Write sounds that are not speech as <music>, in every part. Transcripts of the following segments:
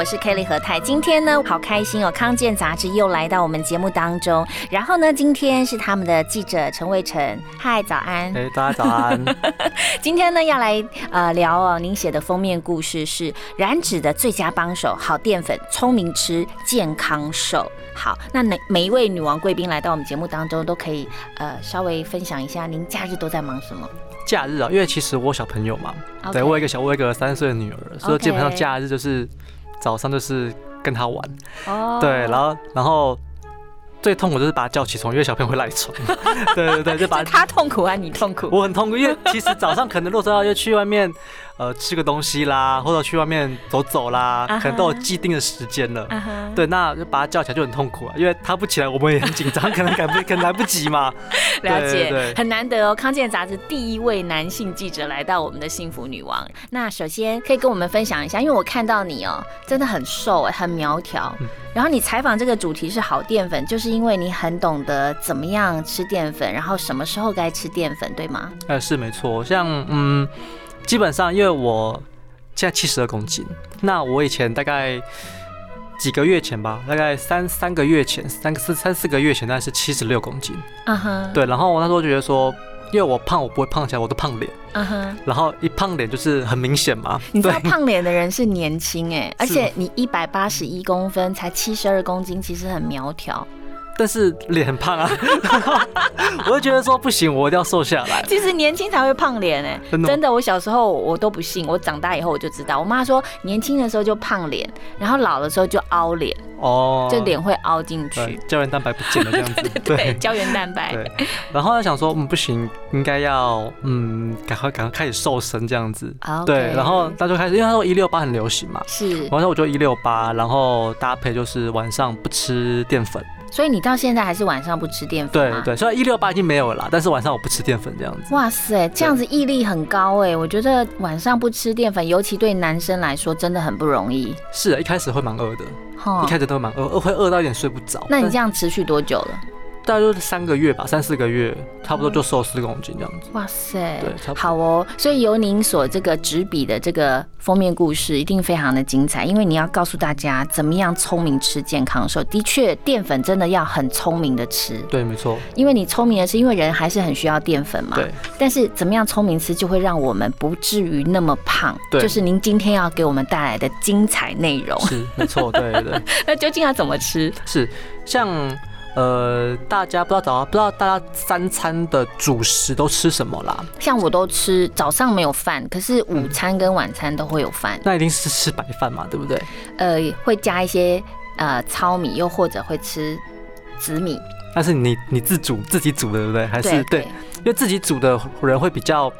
我是 Kelly 何泰，今天呢好开心哦，康健杂志又来到我们节目当中。然后呢，今天是他们的记者陈伟成，嗨，早安。哎，大家早安。<laughs> 今天呢要来呃聊哦，您写的封面故事是燃脂的最佳帮手，好淀粉，聪明吃，健康瘦。好，那每每一位女王贵宾来到我们节目当中，都可以呃稍微分享一下，您假日都在忙什么？假日啊，因为其实我小朋友嘛，对我有一个小我有一个三岁的女儿，所以基本上假日就是。早上就是跟他玩，哦，对，然后然后最痛苦就是把他叫起床，因为小朋友会赖床。<laughs> 对对对，就把他痛苦啊，你痛苦？我很痛苦，因为其实早上可能落车要要去外面。呃，吃个东西啦，或者去外面走走啦，可能都有既定的时间了。对，那就把他叫起来就很痛苦啊，因为他不起来，我们也很紧张，可能赶不，<laughs> 可能来不及嘛。<laughs> 了解，很难得哦。康健杂志第一位男性记者来到我们的幸福女王。那首先可以跟我们分享一下，因为我看到你哦，真的很瘦哎，很苗条。然后你采访这个主题是好淀粉，就是因为你很懂得怎么样吃淀粉，然后什么时候该吃淀粉，对吗？呃，是没错，像嗯。基本上，因为我现在七十二公斤，那我以前大概几个月前吧，大概三三个月前，三个四三四个月前，大概是七十六公斤。嗯哼。对，然后我那时候觉得说，因为我胖，我不会胖起来，我都胖脸。嗯哼。然后一胖脸就是很明显嘛。你知道胖脸的人是年轻 <laughs> 哎，而且你一百八十一公分，才七十二公斤，其实很苗条。但是脸很胖啊，<laughs> 我就觉得说不行，我一定要瘦下来。其实年轻才会胖脸哎，真的。我小时候我都不信，我长大以后我就知道。我妈说年轻的时候就胖脸，然后老的时候就凹脸哦，就脸会凹进去，胶原蛋白不见了这样子。<laughs> 对，胶原蛋白。对。然后想说，嗯，不行，应该要嗯，赶快赶快开始瘦身这样子。对。然后他就开始，因为他说一六八很流行嘛，是。然后我就一六八，然后搭配就是晚上不吃淀粉。所以你到现在还是晚上不吃淀粉对对，虽然一六八已经没有了，但是晚上我不吃淀粉这样子。哇塞，这样子毅力很高哎！我觉得晚上不吃淀粉，尤其对男生来说真的很不容易。是，一开始会蛮饿的，一开始都会蛮饿，饿会饿到一点睡不着。那你这样持续多久了？大概就是三个月吧，三四个月，差不多就瘦四公斤这样子。哇塞，对，好哦。所以由您所这个执笔的这个封面故事，一定非常的精彩，因为你要告诉大家怎么样聪明吃健康瘦。的确，淀粉真的要很聪明的吃。对，没错。因为你聪明的吃，因为人还是很需要淀粉嘛。对。但是怎么样聪明吃，就会让我们不至于那么胖。对。就是您今天要给我们带来的精彩内容。是，没错，对对。<laughs> 那究竟要怎么吃？是，像。呃，大家不知道早不知道大家三餐的主食都吃什么啦？像我都吃早上没有饭，可是午餐跟晚餐都会有饭。那一定是吃白饭嘛，对不对？呃，会加一些呃糙米，又或者会吃紫米。但是你你自煮自己煮的，对不对？还是对？因为自己煮的人会比较。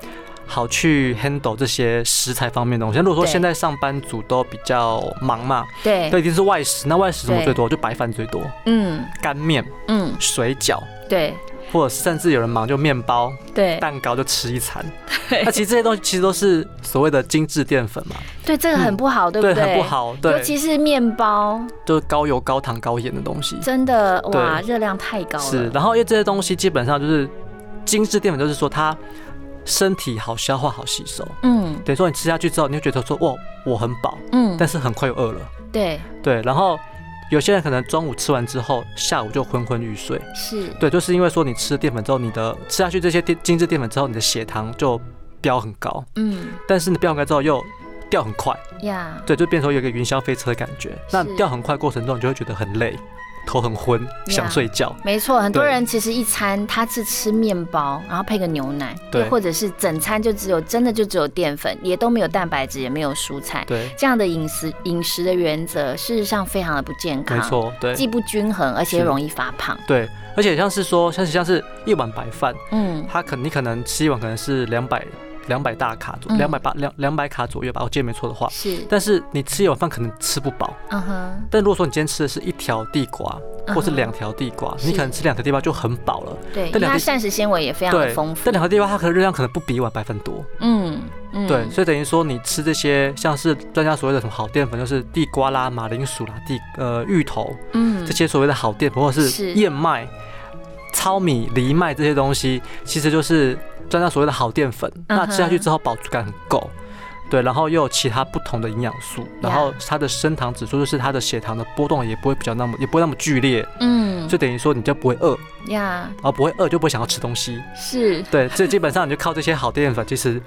好去 handle 这些食材方面的东西。如果说现在上班族都比较忙嘛，对，那一定是外食。那外食什么最多？就白饭最多。嗯，干面，嗯，水饺，对，或者甚至有人忙就面包，对，蛋糕就吃一餐。那其实这些东西其实都是所谓的精致淀粉嘛。对，这个很不好，对不对？很不好，对，尤其是面包，就是高油、高糖、高盐的东西。真的哇，热量太高了。是，然后因为这些东西基本上就是精致淀粉，就是说它。身体好消化好吸收，嗯，等于说你吃下去之后，你就觉得说哇，我很饱，嗯，但是很快又饿了，对。对，然后有些人可能中午吃完之后，下午就昏昏欲睡，是。对，就是因为说你吃了淀粉之后，你的吃下去这些淀精致淀粉之后，你的血糖就飙很高，嗯，但是你飙很高之后又掉很快，呀，对，就变成有一个云霄飞车的感觉，那掉很快过程中，你就会觉得很累。头很昏，想睡觉。没错，很多人其实一餐他是吃面包，然后配个牛奶，对，或者是整餐就只有真的就只有淀粉，也都没有蛋白质，也没有蔬菜。对，这样的饮食饮食的原则，事实上非常的不健康。没错，对，既不均衡，而且容易发胖。对，而且像是说，像是像是一碗白饭，嗯，他可你可能吃一碗可能是两百两百大卡左，两百八两两百卡左右吧，我记得没错的话。是。但是你吃一碗饭可能吃不饱。嗯哼。但如果说你今天吃的是一条地瓜，或是两条地瓜，你可能吃两条地瓜就很饱了。对。但它膳食纤维也非常的丰富。但两条地瓜它可能热量可能不比一碗白饭多。嗯。对，所以等于说你吃这些像是专家所谓的什么好淀粉，就是地瓜啦、马铃薯啦、地呃芋头，嗯，这些所谓的好淀粉，或者是燕麦、糙米、藜麦这些东西，其实就是专家所谓的好淀粉。那吃下去之后饱足感很够，对，然后又有其他不同的营养素，然后它的升糖指数就是它的血糖的波动也不会比较那么也不会那么剧烈，嗯，就等于说你就不会饿。呀，然后不会饿就不会想要吃东西，是。对，所以基本上你就靠这些好淀粉，其实。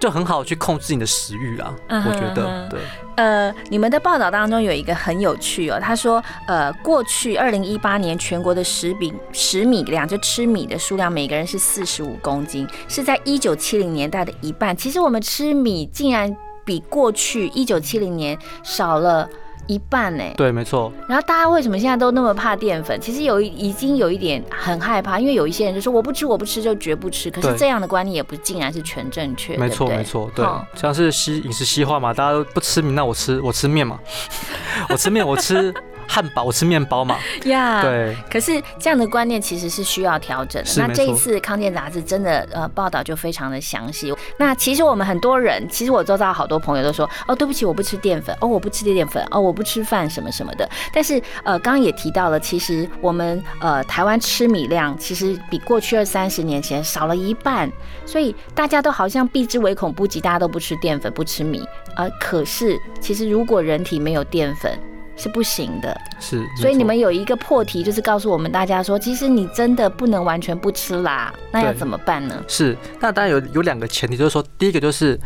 就很好去控制你的食欲啊，我觉得对。呃，你们的报道当中有一个很有趣哦，他说，呃，过去二零一八年全国的食饼食米量，就吃米的数量，每个人是四十五公斤，是在一九七零年代的一半。其实我们吃米竟然比过去一九七零年少了。一半呢？对，没错。然后大家为什么现在都那么怕淀粉？其实有已经有一点很害怕，因为有一些人就说我不吃，我不吃就绝不吃。可是这样的观念也不竟然是全正确。没错，没错，对。像是西饮食西化嘛，大家都不吃米，那我吃我吃面嘛，<laughs> 我吃面，我吃。汉堡，我吃面包嘛。<laughs> 呀，对。可是这样的观念其实是需要调整的。那这一次康健杂志真的呃报道就非常的详细。那其实我们很多人，其实我周遭好多朋友都说，哦，对不起，我不吃淀粉，哦，我不吃淀粉，哦，我不吃饭什么什么的。但是呃，刚刚也提到了，其实我们呃台湾吃米量其实比过去二三十年前少了一半，所以大家都好像避之唯恐不及，大家都不吃淀粉，不吃米。呃，可是其实如果人体没有淀粉，是不行的，是，所以你们有一个破题，就是告诉我们大家说，其实你真的不能完全不吃辣，那要怎么办呢？是，那当然有有两个前提，就是说，第一个就是，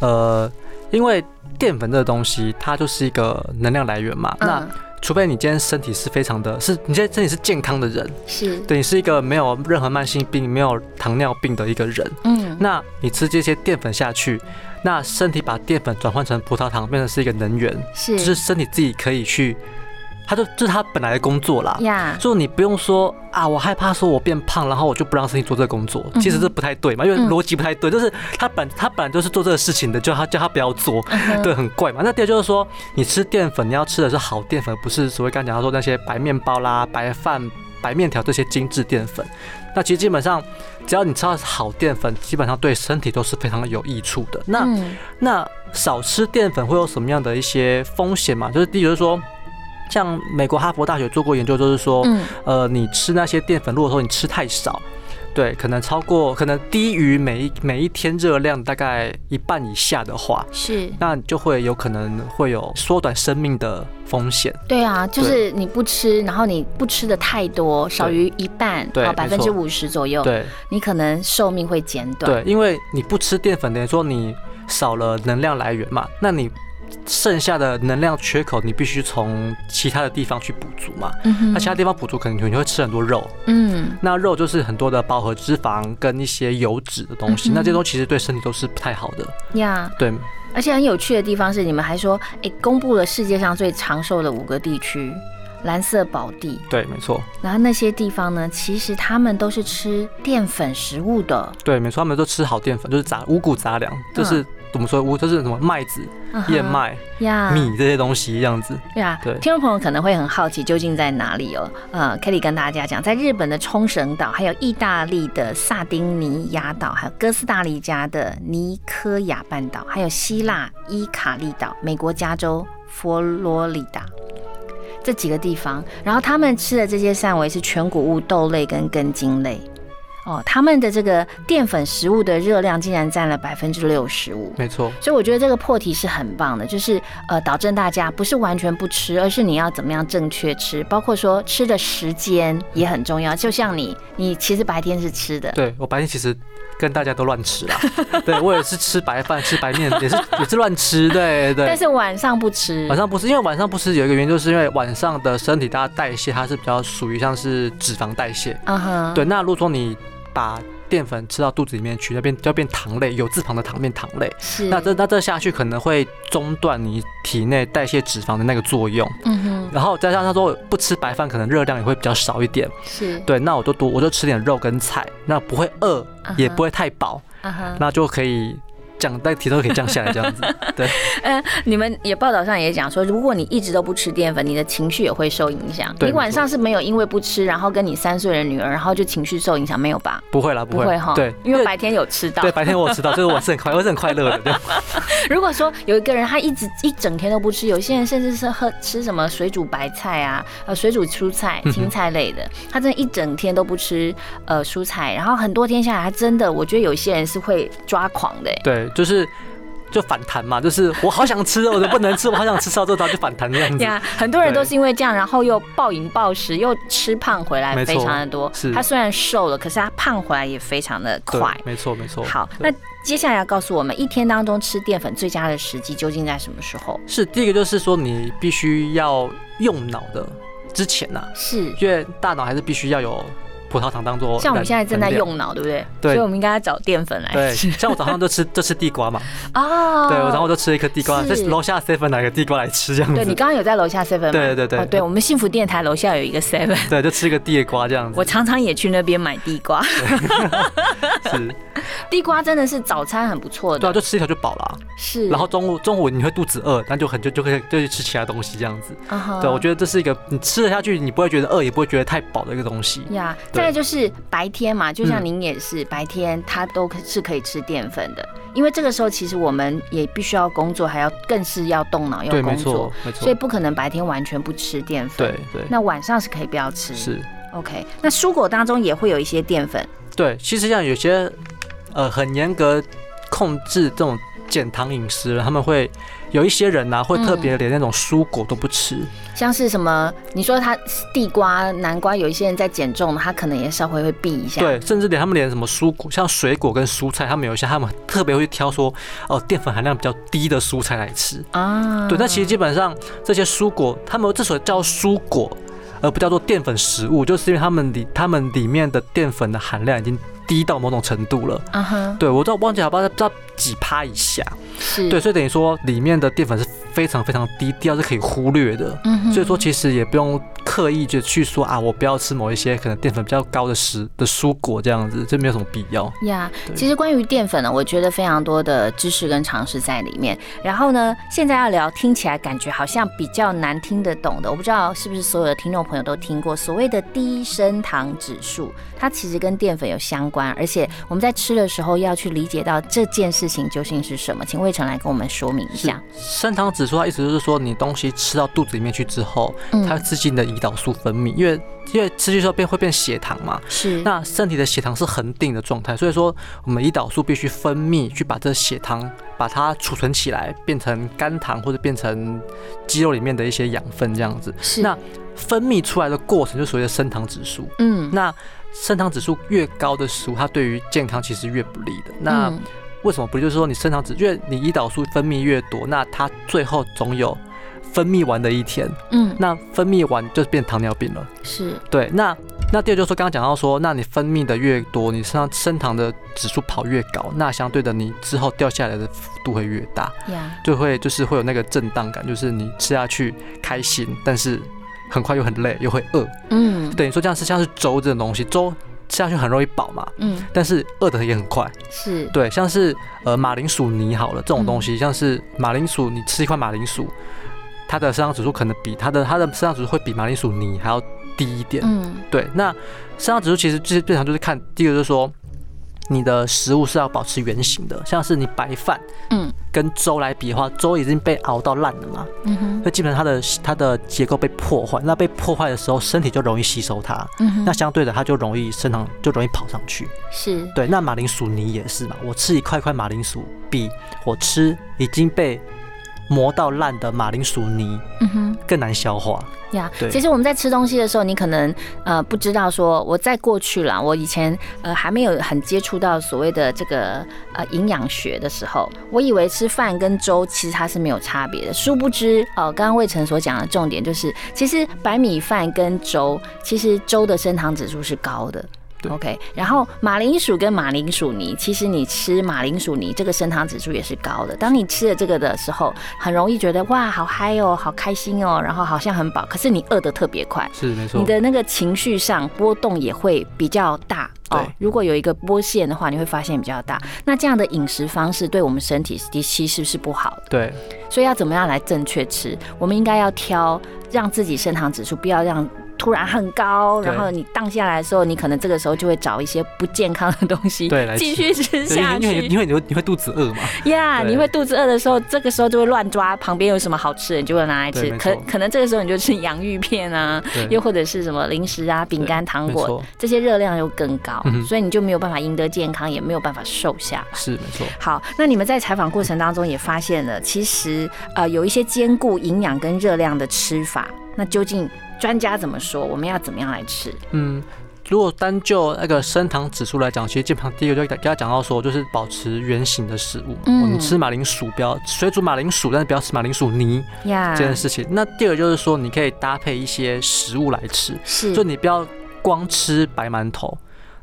呃，因为淀粉这个东西，它就是一个能量来源嘛，那除非你今天身体是非常的，是你今天身体是健康的人，是，对你是一个没有任何慢性病、没有糖尿病的一个人，嗯，那你吃这些淀粉下去。那身体把淀粉转换成葡萄糖，变成是一个能源，是，就是身体自己可以去，他就这是他本来的工作啦。呀，就你不用说啊，我害怕说我变胖，然后我就不让身体做这个工作，其实这不太对嘛，因为逻辑不太对。就是他本他本来就是做这个事情的，叫他叫他不要做，对，很怪嘛。那第二就是说，你吃淀粉，你要吃的是好淀粉，不是所谓刚讲他说那些白面包啦、白饭、白面条这些精致淀粉。那其实基本上。只要你吃到好淀粉，基本上对身体都是非常的有益处的。那那少吃淀粉会有什么样的一些风险嘛？就是第一，就是说，像美国哈佛大学做过研究，就是说，呃，你吃那些淀粉，如果说你吃太少。对，可能超过，可能低于每一每一天热量大概一半以下的话，是，那就会有可能会有缩短生命的风险。对啊，就是你不吃，然后你不吃的太多，少于一半，对，百分之五十左右，对，你可能寿命会减短。对，因为你不吃淀粉，等于说你少了能量来源嘛，那你。剩下的能量缺口，你必须从其他的地方去补足嘛。嗯那其他地方补足，可能你会吃很多肉。嗯，那肉就是很多的饱和脂肪跟一些油脂的东西。那这些东西其实对身体都是不太好的。呀，对。而且很有趣的地方是，你们还说，哎，公布了世界上最长寿的五个地区，蓝色宝地。对，没错。然后那些地方呢，其实他们都是吃淀粉食物的。对，没错，他们都吃好淀粉，就是杂五谷杂粮，就是。怎么说？我就是什么麦子、燕麦、米这些东西这样子。对啊，对。听众朋友可能会很好奇，究竟在哪里哦？呃，Kelly 跟大家讲，在日本的冲绳岛，还有意大利的萨丁尼亚岛，还有哥斯达黎加的尼科亚半岛，还有希腊伊卡利岛，美国加州佛罗里达这几个地方。然后他们吃的这些膳维是全谷物、豆类跟根茎类。哦，他们的这个淀粉食物的热量竟然占了百分之六十五，没错。所以我觉得这个破题是很棒的，就是呃，导致大家不是完全不吃，而是你要怎么样正确吃，包括说吃的时间也很重要。就像你，你其实白天是吃的，对我白天其实跟大家都乱吃啊，<laughs> 对我也是吃白饭、吃白面，也是 <laughs> 也是乱吃，对对。但是晚上不吃，晚上不吃，因为晚上不吃有一个原因，就是因为晚上的身体大家代谢它是比较属于像是脂肪代谢，嗯哼，对。那如果说你把淀粉吃到肚子里面去，要变要变糖类，有字旁的糖变糖类。是。那这那这下去可能会中断你体内代谢脂肪的那个作用。嗯哼。然后再加上他说不吃白饭，可能热量也会比较少一点。是。对，那我就多我就吃点肉跟菜，那不会饿，也不会太饱。那就可以。降，但体重可以降下来，这样子。对，嗯，<laughs> 你们也报道上也讲说，如果你一直都不吃淀粉，你的情绪也会受影响。你晚上是没有因为不吃，然后跟你三岁的女儿，然后就情绪受影响，没有吧？不会啦，不会哈。对，因为白天有吃到。对，白天我吃到，就是我是很快，我是很快乐的。<laughs> 如果说有一个人他一直一整天都不吃，有些人甚至是喝吃什么水煮白菜啊，呃，水煮蔬菜、青菜类的，他真的一整天都不吃呃蔬菜，然后很多天下来，他真的，我觉得有些人是会抓狂的。对，就是。就反弹嘛，就是我好想吃，我都不能吃，<laughs> 我好想吃烧肉，它就反弹这样子。呀，很多人都是因为这样，然后又暴饮暴食，又吃胖回来，非常的多。是，他虽然瘦了，可是他胖回来也非常的快。没错，没错。好，那接下来要告诉我们，一天当中吃淀粉最佳的时机究竟在什么时候？是第一个，就是说你必须要用脑的之前呐，是，因为大脑还是必须要有。葡萄糖当做像我们现在正在用脑，对不对？对，所以我们应该要找淀粉来吃。对，像我早上就吃 <laughs> 就吃地瓜嘛。哦。对，然后我就吃了一颗地瓜，在楼下 seven 拿个地瓜来吃这样子。对你刚刚有在楼下 seven 吗？对对对。对，我们幸福电台楼下有一个 seven。<laughs> 对，就吃一个地瓜这样子。我常常也去那边买地瓜。<laughs> 是。地瓜真的是早餐很不错的。对啊，就吃一条就饱了。是。然后中午中午你会肚子饿，但就很就就可以就去吃其他东西这样子。对，我觉得这是一个你吃了下去，你不会觉得饿，也不会觉得太饱的一个东西。呀，再来就是白。白天嘛，就像您也是白天，它都是可以吃淀粉的，因为这个时候其实我们也必须要工作，还要更是要动脑要工作，所以不可能白天完全不吃淀粉。对对。那晚上是可以不要吃。是。OK，那蔬果当中也会有一些淀粉。对，其实像有些呃很严格控制这种减糖饮食，他们会。有一些人呢，会特别连那种蔬果都不吃，像是什么？你说他地瓜、南瓜，有一些人在减重，他可能也稍微会避一下。对，甚至连他们连什么蔬果，像水果跟蔬菜，他们有一些他们特别会挑说，哦，淀粉含量比较低的蔬菜来吃啊。对，但其实基本上这些蔬果，他们之所以叫蔬果，而不叫做淀粉食物，就是因为他们里他们里面的淀粉的含量已经。低到某种程度了，啊哈，对我知道忘记好不知道几趴以下，是。对，所以等于说里面的淀粉是非常非常低，低到是可以忽略的，嗯所以说其实也不用刻意就去说啊，我不要吃某一些可能淀粉比较高的食的蔬果这样子，这没有什么必要。呀，其实关于淀粉呢，我觉得非常多的知识跟常识在里面。然后呢，现在要聊听起来感觉好像比较难听得懂的，我不知道是不是所有的听众朋友都听过所谓的低升糖指数，它其实跟淀粉有相关。而且我们在吃的时候要去理解到这件事情究竟是什么，请魏晨来跟我们说明一下。升糖指数，它意思就是说，你东西吃到肚子里面去之后，它刺激你的胰岛素分泌，因为因为吃进去之后变会变血糖嘛，是。那身体的血糖是恒定的状态，所以说我们胰岛素必须分泌去把这血糖把它储存起来，变成肝糖或者变成肌肉里面的一些养分这样子。是。那分泌出来的过程就所谓的升糖指数。嗯。那升糖指数越高的食物，它对于健康其实越不利的。那为什么不利？就是说你升糖指，因为你胰岛素分泌越多，那它最后总有分泌完的一天。嗯，那分泌完就变糖尿病了。是，对。那那第二就是说，刚刚讲到说，那你分泌的越多，你身上升糖的指数跑越高，那相对的你之后掉下来的幅度会越大。呀，就会就是会有那个震荡感，就是你吃下去开心，但是。很快又很累，又会饿，嗯，等于说这样吃像是粥这种东西，粥吃下去很容易饱嘛，嗯，但是饿的也很快，是。对，像是呃马铃薯泥好了这种东西，像是马铃薯，你吃一块马铃薯，它的升糖指数可能比它的它的升糖指数会比马铃薯泥还要低一点，嗯，对，那升糖指数其实就是最常就是看第一个就是说。你的食物是要保持圆形的，像是你白饭，嗯，跟粥来比的话，粥已经被熬到烂了嘛，嗯哼，那基本上它的它的结构被破坏，那被破坏的时候，身体就容易吸收它，嗯哼，那相对的它就容易升糖，就容易跑上去，是对。那马铃薯泥也是嘛，我吃一块块马铃薯，比我吃已经被。磨到烂的马铃薯泥，嗯哼，更难消化呀。对，其实我们在吃东西的时候，你可能呃不知道说，我在过去了，我以前呃还没有很接触到所谓的这个呃营养学的时候，我以为吃饭跟粥其实它是没有差别的。殊不知，呃，刚刚魏晨所讲的重点就是，其实白米饭跟粥，其实粥的升糖指数是高的。对 OK，然后马铃薯跟马铃薯泥，其实你吃马铃薯泥，这个升糖指数也是高的。当你吃了这个的时候，很容易觉得哇，好嗨哦，好开心哦，然后好像很饱，可是你饿得特别快，是没错你。的那个情绪上波动也会比较大。哦对，如果有一个波线的话，你会发现比较大。那这样的饮食方式对我们身体的其实是不好的。对，所以要怎么样来正确吃？我们应该要挑让自己升糖指数不要让突然很高，然后你荡下来的时候，你可能这个时候就会找一些不健康的东西继续吃对下因为因去。为你会你会肚子饿嘛，呀对。你会肚子饿的时候，这个时候就会乱抓旁边有什么好吃的，你就会拿来吃。可可能这个时候你就吃洋芋片啊，又或者是什么零食啊、饼干、糖果，这些热量又更高嗯，所以你就没有办法赢得健康，也没有办法瘦下。来。是没错。好，那你们在采访过程当中也发现了，其实呃有一些兼顾营养跟热量的吃法，那究竟专家怎么说？我们要怎么样来吃？嗯，如果单就那个升糖指数来讲，其实基本上第一个就给他讲到说，就是保持圆形的食物。嗯我们吃马铃薯不要水煮马铃薯，但是不要吃马铃薯泥呀这件事情。那第二个就是说，你可以搭配一些食物来吃，是就你不要光吃白馒头，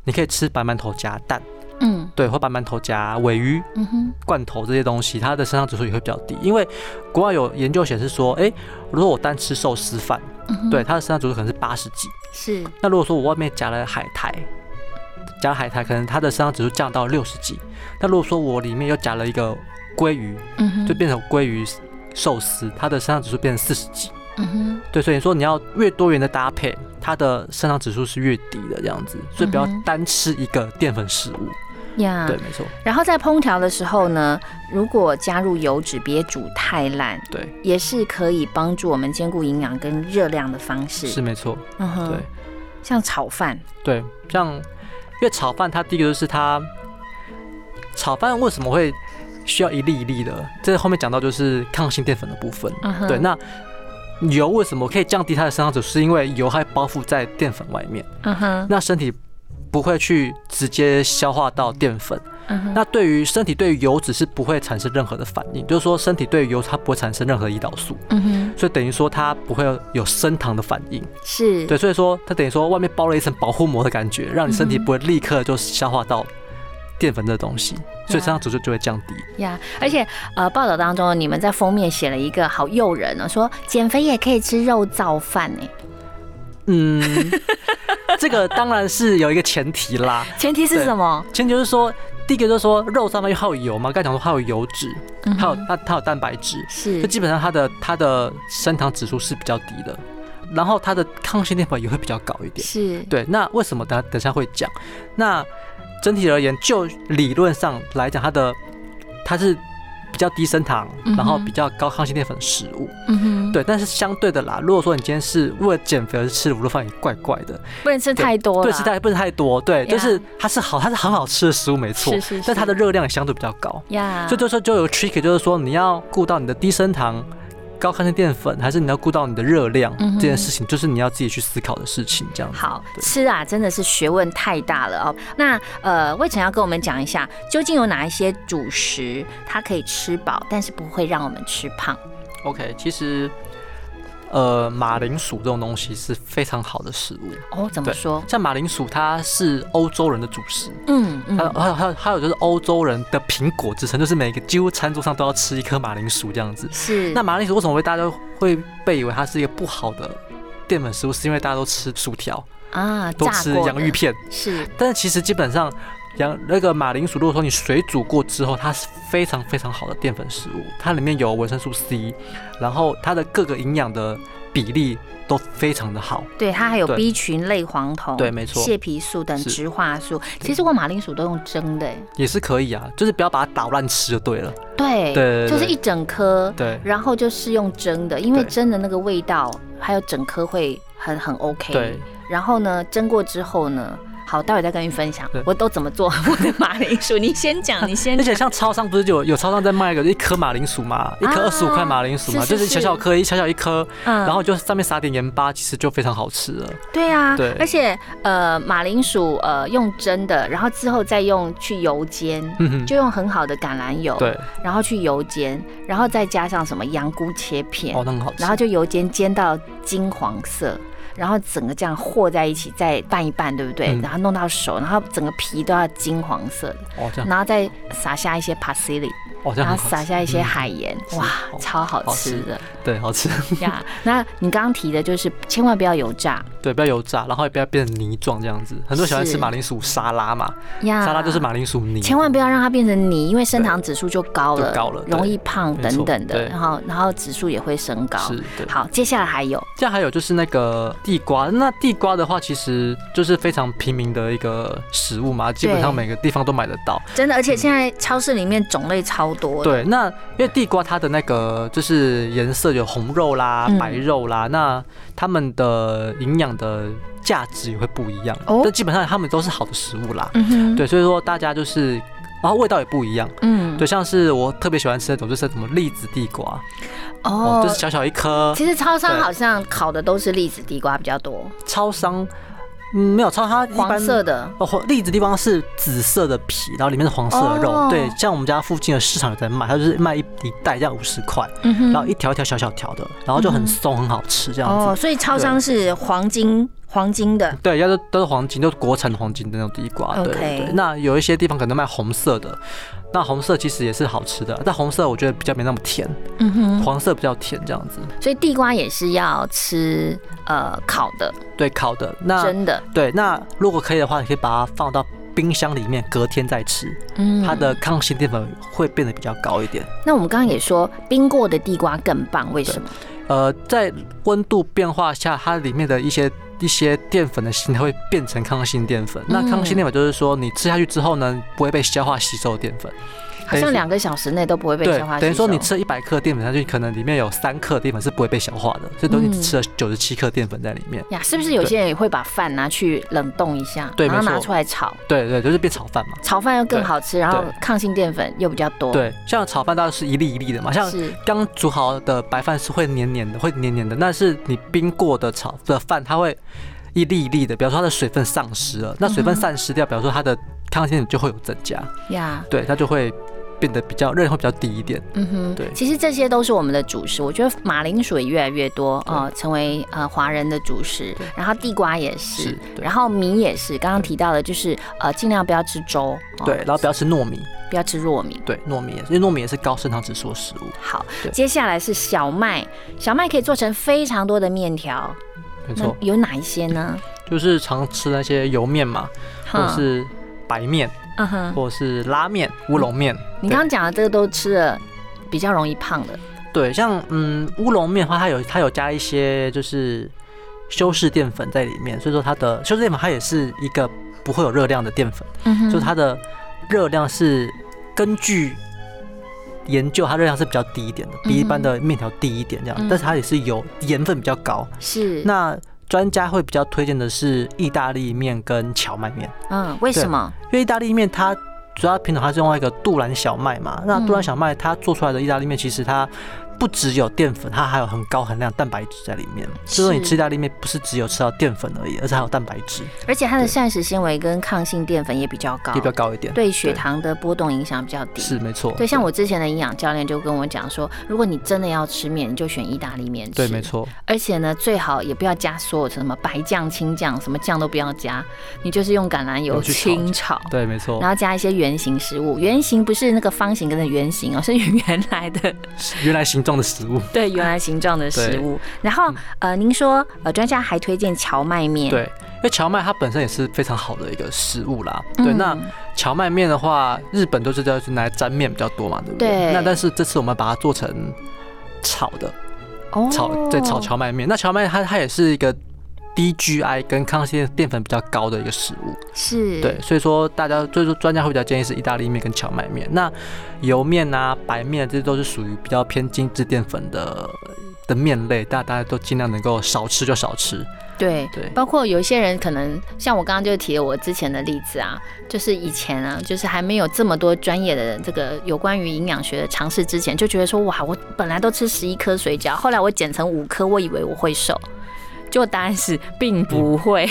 你可以吃白馒头加蛋，嗯对，或白馒头夹尾鱼。嗯哼罐头这些东西，它的升糖指数也会比较低，因为国外有研究显示说，诶，如果我单吃寿司饭，嗯对它的生长指数可能是八十几，是那如果说我外面夹了海苔，夹了海苔，可能它的生长指数降到六十几。那如果说我里面又夹了一个鲑鱼，嗯哼就变成鲑鱼寿司，它的生长指数变成四十几。嗯哼对，所以说你要越多元的搭配，它的生长指数是越低的这样子，所以不要单吃一个淀粉食物。呀对，没错，然后在烹调的时候呢，如果加入油脂，别煮太烂，对，也是可以帮助我们兼顾营养跟热量的方式。是没错，嗯哼对。像炒饭，对，像因为炒饭，它第一个就是它炒饭为什么会需要一粒一粒的？这后面讲到就是抗性淀粉的部分。对，那油为什么可以降低它的升糖指数？是因为油还包覆在淀粉外面，嗯哼，那身体不会去直接消化到淀粉。嗯，那对于身体对于油脂是不会产生任何的反应，就是说身体对于油它不会产生任何胰岛素，嗯哼，所以等于说它不会有有升糖的反应。是，对，所以说它等于说外面包了一层保护膜的感觉，让你身体不会立刻就消化到淀粉的东西，所以升糖指数就会降低。呀，而且呃，报道当中你们在封面写了一个好诱人哦，说减肥也可以吃肉燥饭哎，嗯，这个当然是有一个前提啦，<laughs> 前提是什么？前提就是说，第一个就是说肉上面它有油嘛，刚才讲说它有油脂，嗯它有哼它它有蛋白质，是就基本上它的它的升糖指数是比较低的，然后它的抗性淀粉也会比较高一点。是，对，那为什么等下等下会讲？那整体而言，就理论上来讲，它的它是比较低升糖，然后比较高抗性淀粉的食物。嗯哼，对，但是相对的啦，如果说你今天是为了减肥而吃卤肉饭，也怪怪的。不能吃太多对，了，吃太不能太多。对，就是它是好，它是很好吃的食物，没错。是是是但它的热量也相对比较高。呀，所以就说就有 trick，就是说你要顾到你的低升糖、高抗性淀粉，还是你要顾到你的热量、嗯这件事情，就是你要自己去思考的事情。这样子。好吃啊，真的是学问太大了哦。那呃，魏晨要跟我们讲一下，究竟有哪一些主食它可以吃饱，但是不会让我们吃胖？OK，其实呃，马铃薯这种东西是非常好的食物。哦，怎么对说？像马铃薯，它是欧洲人的主食，嗯还有嗯，还有还有还有就是欧洲人的苹果之称，就是每个几乎餐桌上都要吃一颗马铃薯这样子。是。那马铃薯为什么会大家都会被以为它是一个不好的淀粉食物？是因为大家都吃薯条，啊，都吃洋芋片，是但是其实基本上。洋那个马铃薯，如果说你水煮过之后，它是非常非常好的淀粉食物，它里面有维生素 C，然后它的各个营养的比例都非常的好。对，它还有 B 群类黄酮，对没错蟹皮素等植化素。其实我马铃薯都用蒸的，欸也是可以啊，就是不要把它打烂吃就对了。对，对对对就是一整颗，对然后就是用蒸的，因为蒸的那个味道还有整颗会很很 OK。对，然后呢，蒸过之后呢，好，待会再跟你分享我都怎么做我的马铃薯。<laughs> 你先讲，你先 <laughs> 而且。像超商不是有有超商在卖一个一颗马铃薯嘛，一颗啊二十五块马铃薯嘛，就是小小颗一小小一颗，嗯然后就上面撒点盐巴，其实就非常好吃了。对啊，对而且呃，马铃薯呃用蒸的，然后之后再用去油煎。就用很好的橄榄油，对，然后去油煎，然后再加上什么羊菇切片，哦，那很好吃。然后就油煎煎到金黄色，然后整个这样和在一起，再拌一拌，对不对？嗯然后弄到熟，然后整个皮都要金黄色的，哦这样，然后再撒下一些 parsley，然后撒下一些嗯海盐，哇，超好好吃吃的对，好吃，呀。那你刚刚提的就是千万不要油炸对，不要油炸，然后也不要变成泥状这样子。很多人喜欢吃马铃薯沙拉嘛，呀，沙拉就是马铃薯泥，千万不要让它变成泥，因为升糖指数就高了，就高了容易胖等等的，对然后然后指数也会升高。是对。好，接下来还有这样还有就是那个地瓜，那地瓜的话，其实就是非常平民的一个食物嘛，基本上每个地方都买得到。真的，而且现在超市里面种类超多的。对，那因为地瓜它的那个就是颜色有红肉啦、嗯白肉啦，那它们的营养的价值也会不一样。哦但基本上它们都是好的食物啦。嗯哼，对，所以说大家就是，然后味道也不一样。嗯，对，像是我特别喜欢吃那种，就是什么栗子地瓜，哦，就是小小一颗。其实超商好像烤的都是栗子地瓜比较多，超商，嗯，没有超它一般黄色的。哦，黄栗子地方是紫色的皮，然后里面是黄色的肉。哦对，像我们家附近的市场有在卖，它就是卖一一袋这样五十块，嗯然后一条一条小小条的，然后就很松，很好吃这样子。哦，所以超商是黄金黄金的。对，要是都是黄金，都是国产的黄金的那种地瓜。对 OK 对对。那有一些地方可能卖红色的，那红色其实也是好吃的，但红色我觉得比较没那么甜，嗯哼，黄色比较甜这样子。所以地瓜也是要吃呃烤的，对，烤的那真的。对，那如果可以的话，你可以把它放到冰箱里面，隔天再吃，嗯它的抗性淀粉会变得比较高一点。那我们刚刚也说冰过的地瓜更棒，为什么？呃，在温度变化下，它里面的一些一些淀粉的形态会变成抗性淀粉。那抗性淀粉就是说，你吃下去之后呢，不会被消化吸收的淀粉。好像两个小时内都不会被消化。等于说你吃了一百克淀粉下去，可能里面有三克淀粉是不会被消化的，所以等于你嗯吃了九十七克淀粉在里面。呀，是不是有些人也会把饭拿去冷冻一下，然后拿出来炒，对对，就是变炒饭嘛。炒饭又更好吃，然后抗性淀粉又比较多。，对，像炒饭当然是一粒一粒的嘛，像是刚煮好的白饭是会黏黏的，会黏黏的，但是你冰过的炒的饭，它会一粒一粒的，比方说它的水分丧失了，那水分嗯哼散失掉，比方说它的抗性就会有增加，呀，对，它就会变得比较热量会比较低一点。嗯哼，对其实这些都是我们的主食。我觉得马铃薯也越来越多呃、成为呃华人的主食。然后地瓜也是，是然后米也是。刚刚提到的就是呃，尽量不要吃粥，哦对，然后不要吃糯米，不要吃糯米。对，糯米也是，因为糯米也是高升糖指数的食物，好，对接下来是小麦，小麦可以做成非常多的面条，没错，有哪一些呢？就是常吃那些油面嘛，或者是白面，嗯哼，或是拉面、乌龙面。你刚刚讲的这个都吃了比较容易胖的，对，像嗯乌龙面的话，它有它有加一些就是修饰淀粉在里面，所以说它的修饰淀粉它也是一个不会有热量的淀粉，嗯哼。就是它的热量是根据研究，它热量是比较低一点的，比一般的面条低一点这样，嗯。但是它也是有盐分比较高。是。那专家会比较推荐的是意大利面跟荞麦面，嗯，为什么？因为意大利面它主要品种它是用那个杜兰小麦嘛，那杜兰小麦它做出来的意大利面其实它不只有淀粉，它还有很高含量蛋白质在里面。所以说你吃意大利面不是只有吃到淀粉而已，而是还有蛋白质而且它的膳食纤维跟抗性淀粉也比较高，也比较高一点。对血糖的波动影响比较低。是没错。对，像我之前的营养教练就跟我讲说，如果你真的要吃面，你就选意大利面吃。对没。错，而且呢，最好也不要加所有的什么白酱、青酱，什么酱都不要加，你就是用橄榄油去清炒。对没错然，后加一些圆形食物，圆形不是那个方形跟的圆形哦，是原来的原来形状的食物。对原来形状的食物。然后呃，您说呃，专家还推荐荞麦面，对，因为荞麦它本身也是非常好的一个食物啦。对，嗯那荞麦面的话，日本都是叫拿来沾面比较多嘛，对不对？对那但是这次我们把它做成炒的，哦炒对炒荞麦面。那荞麦它它也是一个低 GI 跟抗性淀粉比较高的一个食物，是，对，所以说大家所以说专家会比较建议是意大利面跟荞麦面。那油面啊、白面这些都是属于比较偏精致淀粉的的面类，大大家都尽量能够少吃就少吃。对对包括有一些人可能像我刚刚就提了我之前的例子啊，就是以前啊，就是还没有这么多专业的这个有关于营养学的尝试之前，就觉得说哇，我本来都吃十一颗水饺，后来我减成五颗，我以为我会瘦。结果答案是并不会，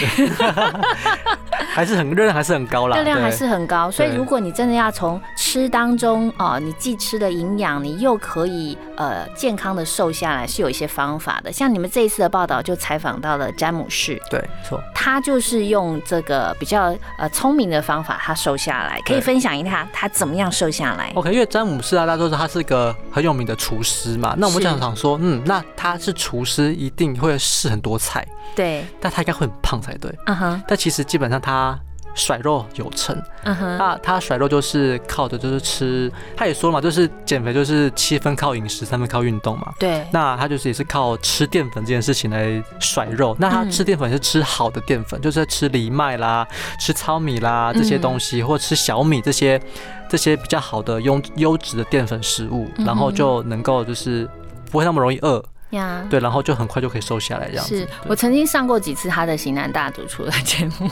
<laughs> 还是很热量还是很高啦，热量还是很高。所以如果你真的要从吃当中哦，你既吃的营养，你又可以呃健康的瘦下来，是有一些方法的。像你们这一次的报道就采访到了詹姆士，对，没错。他就是用这个比较呃聪明的方法，他瘦下来。可以分享一下他怎么样瘦下来？OK，因为詹姆士啊，大家都知道他是个很有名的厨师嘛。那我们是想想说，嗯，那他是厨师，一定会试很多菜，对，但他应该会很胖才对。嗯哼，但其实基本上他甩肉有成，嗯哼，那他甩肉就是靠着就是吃，他也说嘛，就是减肥就是七分靠饮食，三分靠运动嘛。对，那他就是也是靠吃淀粉这件事情来甩肉。那他嗯吃淀粉是吃好的淀粉，就是吃藜麦啦、吃糙米啦这些东西，或者吃小米这些这些比较好的优优质的淀粉食物，然后就能够就是不会那么容易饿，呀。对，然后就很快就可以瘦下来这样子。是我曾经上过几次他的型男大主厨的节目，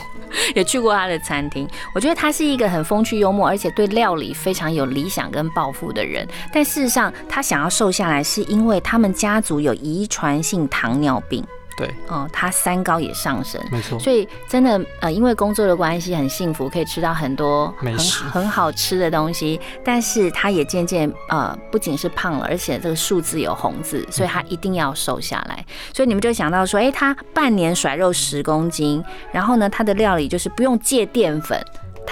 也去过他的餐厅。我觉得他是一个很风趣幽默，而且对料理非常有理想跟抱负的人。但事实上，他想要瘦下来，是因为他们家族有遗传性糖尿病。对，哦，他三高也上升。没错。所以真的呃，因为工作的关系很幸福，可以吃到很多很美食很好吃的东西。但是他也渐渐呃，不仅是胖了，而且这个数字有红字，所以他一定要瘦下来。所以你们就想到说，哎、他半年甩肉十公斤，然后呢，他的料理就是不用戒淀粉，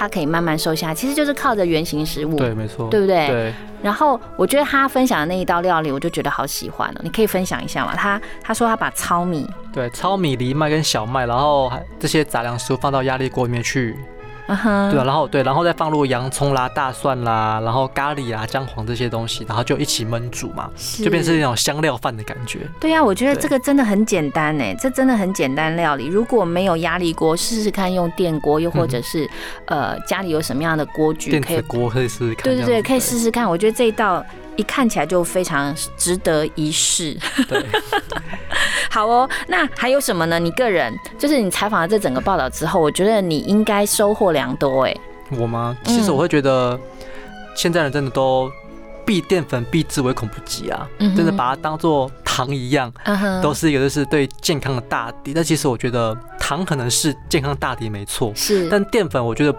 他可以慢慢瘦下来，其实就是靠着原型食物。对，没错，对不对对，然后我觉得他分享的那一道料理，我就觉得好喜欢哦。你可以分享一下吗？他他说他把糙米，对，糙米、藜麦跟小麦，然后这些杂粮食物放到压力锅里面去对啊，然后对，然后再放入洋葱啦、大蒜啦，然后咖喱啊、姜黄这些东西，然后就一起焖煮嘛，就变成那种香料饭的感觉。对呀、我觉得对这个真的很简单哎，这真的很简单料理。如果没有压力锅，试试看用电锅，又或者是、呃家里有什么样的锅具电子，锅可以试试看。对对可以试。试看。我觉得这一道一看起来就非常值得一试。对，<laughs> 好哦，那还有什么呢？你个人就是你采访了这整个报道之后，我觉得你应该收获良多哎。我吗？其实嗯我会觉得，现在人真的都避淀粉避之唯恐不及啊，嗯真的把它当做糖一样，嗯都是一个就是对健康的大敌。但其实我觉得糖可能是健康大敌没错，是，但淀粉我觉得。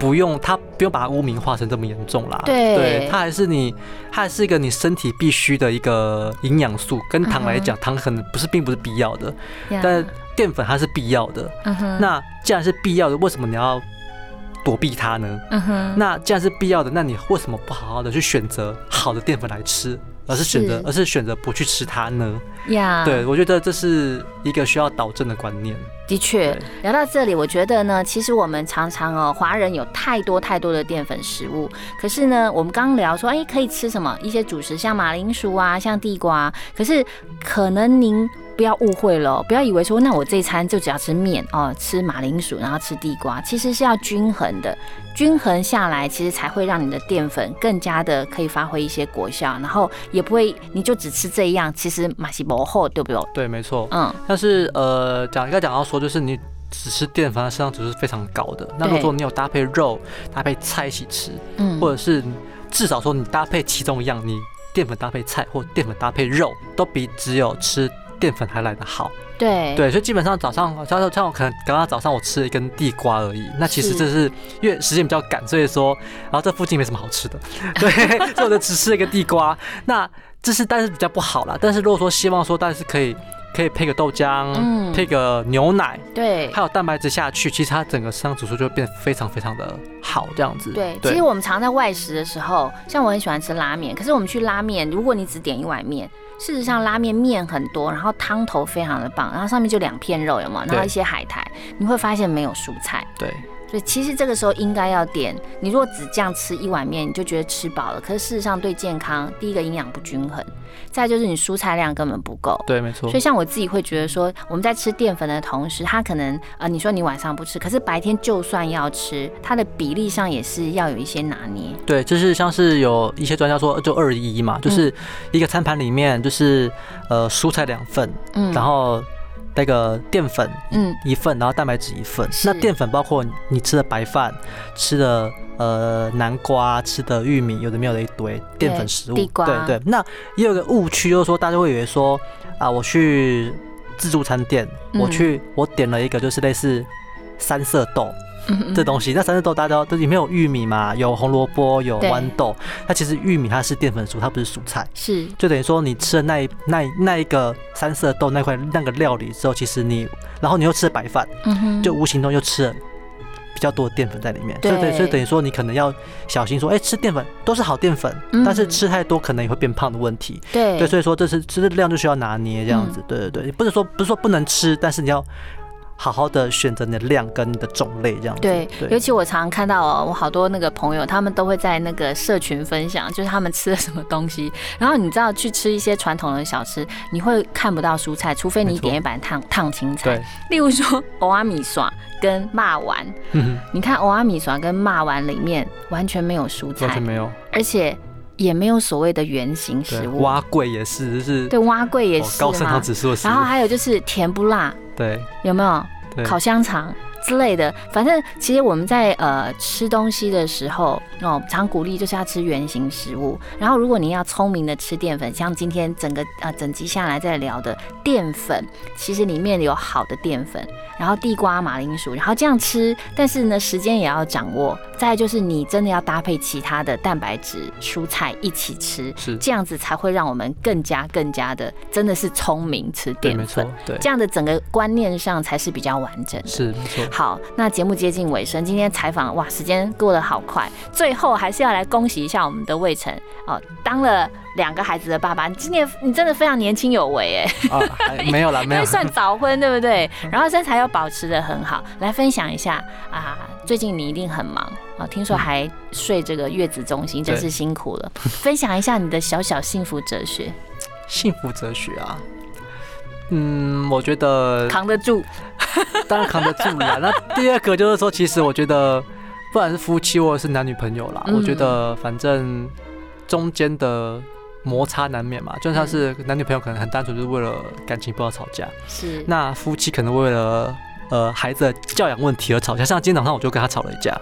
不用，它不用把它污名化成这么严重啦。对它还是你，它还是一个你身体必须的一个营养素。跟糖来讲，糖可能不是并不是必要的，呀但淀粉它是必要的。那既然是必要的，为什么你要躲避它呢？嗯哼，那既然是必要的，那你为什么不好好的去选择好的淀粉来吃，而是选择而是选择不去吃它呢？呀，对，我觉得这是一个需要导正的观念。的确，聊到这里，我觉得呢，其实我们常常哦，华人有太多太多的淀粉食物，可是呢，我们刚刚聊说，哎，可以吃什么？一些主食，像马铃薯啊，像地瓜，可是可能您不要误会了哦，不要以为说，那我这一餐就只要吃面哦，吃马铃薯，然后吃地瓜，其实是要均衡的，均衡下来，其实才会让你的淀粉更加的可以发挥一些果效，然后也不会你就只吃这一样，其实马西薄厚，对不对？对，没错。嗯，但是呃，讲应该讲到说，就是你只吃淀粉，它摄氧值是非常高的。那如果说你有搭配肉、搭配菜一起吃，嗯或者是至少说你搭配其中一样，你淀粉搭配菜或淀粉搭配肉，都比只有吃淀粉还来得好。对对，所以基本上早上，像像我可能刚刚早上我吃了一根地瓜而已，那其实这是因为时间比较赶，所以说，然后这附近没什么好吃的，<laughs> 对，所以我就只吃了一个地瓜。那这是但是比较不好啦。但是如果说希望说，但是可以可以配个豆浆，嗯配个牛奶，对还有蛋白质下去，其实它整个身上指数就会变得非常非常的好，这样子。对，其实我们常在外食的时候，像我很喜欢吃拉面，可是我们去拉面，如果你只点一碗面，事实上拉面面很多，然后汤头非常的棒，然后上面就两片肉，有没有？然后一些海苔，你会发现没有蔬菜。对所以其实这个时候应该要点，你如果只这样吃一碗面，你就觉得吃饱了，可是事实上对健康，第一个营养不均衡，再就是你蔬菜量根本不够。对，没错所以。像我自己会觉得说，我们在吃淀粉的同时，它可能呃，你说你晚上不吃，可是白天就算要吃，它的比例上也是要有一些拿捏。对，就是像是有一些专家说，就二一嘛，就是一个餐盘里面就是呃蔬菜两份，嗯然后那个淀粉嗯一份，然后蛋白质一份。那淀粉包括你吃的白饭、吃的呃南瓜、吃的玉米，有的没有的一堆淀粉食物。对对。那也有个误区，就是说大家会以为说啊，我去自助餐店，我嗯去我点了一个就是类似三色豆。这东西，那三色豆大家都里面有玉米嘛，有红萝卜，有豌豆。它其实玉米它是淀粉素，它不是蔬菜。是，就等于说你吃了那那那一个三色豆那块那个料理之后，其实你，然后你又吃了白饭，嗯，就无形中又吃了比较多的淀粉在里面。对对，所以等于说你可能要小心说，哎，吃淀粉都是好淀粉，但是吃太多可能也会变胖的问题。对对，所以说这是吃的量就需要拿捏这样子。对对对，不是说不是说不能吃，但是你要。好好的选择你的量跟你的种类，这样子。对，尤其我常常看到哦，我好多那个朋友，他们都会在那个社群分享，就是他们吃了什么东西。<laughs> 然后你知道，去吃一些传统的小吃，你会看不到蔬菜，除非你点一板烫烫青菜。例如说，欧阿米耍跟骂丸，你看欧阿米耍跟骂丸里面完全没有蔬菜，完全没有，而且也没有所谓的圆形食物。蛙桂也是，就是对蛙桂也是高升糖指数的然后还有就是甜不辣。对，有没有？烤香肠之类的？反正其实我们在呃吃东西的时候哦，常鼓励就是要吃圆形食物。然后如果你要聪明的吃淀粉，像今天整个呃整集下来在聊的淀粉，其实里面有好的淀粉。然后地瓜、马铃薯，然后这样吃，但是呢，时间也要掌握。再就是你真的要搭配其他的蛋白质、蔬菜一起吃，是这样子才会让我们更加更加的真的是聪明吃淀粉。对，这样的整个观念上才是比较完整的。是没错。好，那节目接近尾声，今天采访哇，时间过得好快。最后还是要来恭喜一下我们的魏晨哦，当了。两个孩子的爸爸，你今年你真的非常年轻有为哎！啊，没有了，<laughs> 没有，算早婚对不对？然后身材又保持的很好，来分享一下啊！最近你一定很忙啊，听说还睡这个月子中心，真是辛苦了。分享一下你的小小幸福哲学。幸福哲学啊，嗯，我觉得扛得住，<laughs> 当然扛得住了。<laughs> 那第二个就是说，其实我觉得，不管是夫妻或者是男女朋友啦，我觉得反正中间的。摩擦难免嘛，就算是男女朋友可能很单纯，就是为了感情不要吵架。是。那夫妻可能为了呃孩子的教养问题而吵架，像今天早上我就跟他吵了一架。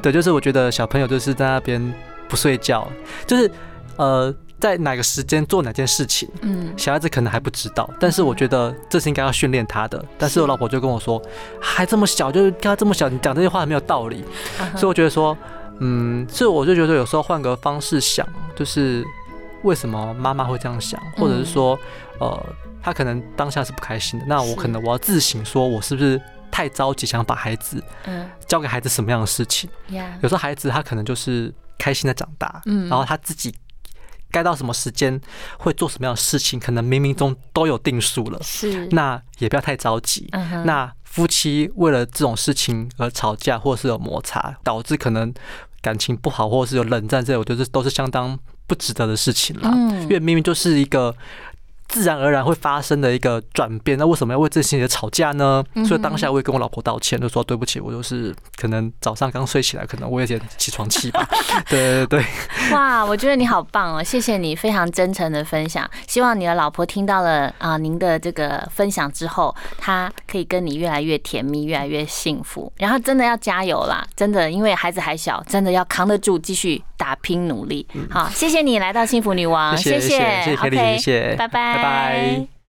对，就是我觉得小朋友就是在那边不睡觉，就是呃在哪个时间做哪件事情，嗯，小孩子可能还不知道，但是我觉得这是应该要训练他的。但是我老婆就跟我说，还这么小，就是他这么小，你讲这些话很没有道理。所以我觉得说，嗯，所以我就觉得有时候换个方式想，就是。为什么妈妈会这样想，或者是说，呃，他可能当下是不开心的。那我可能我要自省，说我是不是太着急，想把孩子，嗯，交给孩子什么样的事情？有时候孩子他可能就是开心的长大，嗯，然后他自己该到什么时间会做什么样的事情，可能冥冥中都有定数了。是，那也不要太着急。那夫妻为了这种事情而吵架，或者是有摩擦，导致可能感情不好，或者是有冷战，这我觉得都是相当。不值得的事情了，因为明明就是一个。自然而然会发生的一个转变，那为什么要为这些的吵架呢？所以当下我也跟我老婆道歉，就说对不起，我就是可能早上刚睡起来，可能我有点起床气吧。<laughs> 对对对。哇，我觉得你好棒哦，谢谢你非常真诚的分享。希望你的老婆听到了啊您的这个分享之后，她可以跟你越来越甜蜜，越来越幸福。然后真的要加油啦，真的，因为孩子还小，真的要扛得住，继续打拼努力。好，谢谢你来到幸福女王，谢谢谢谢谢谢，拜拜。拜拜。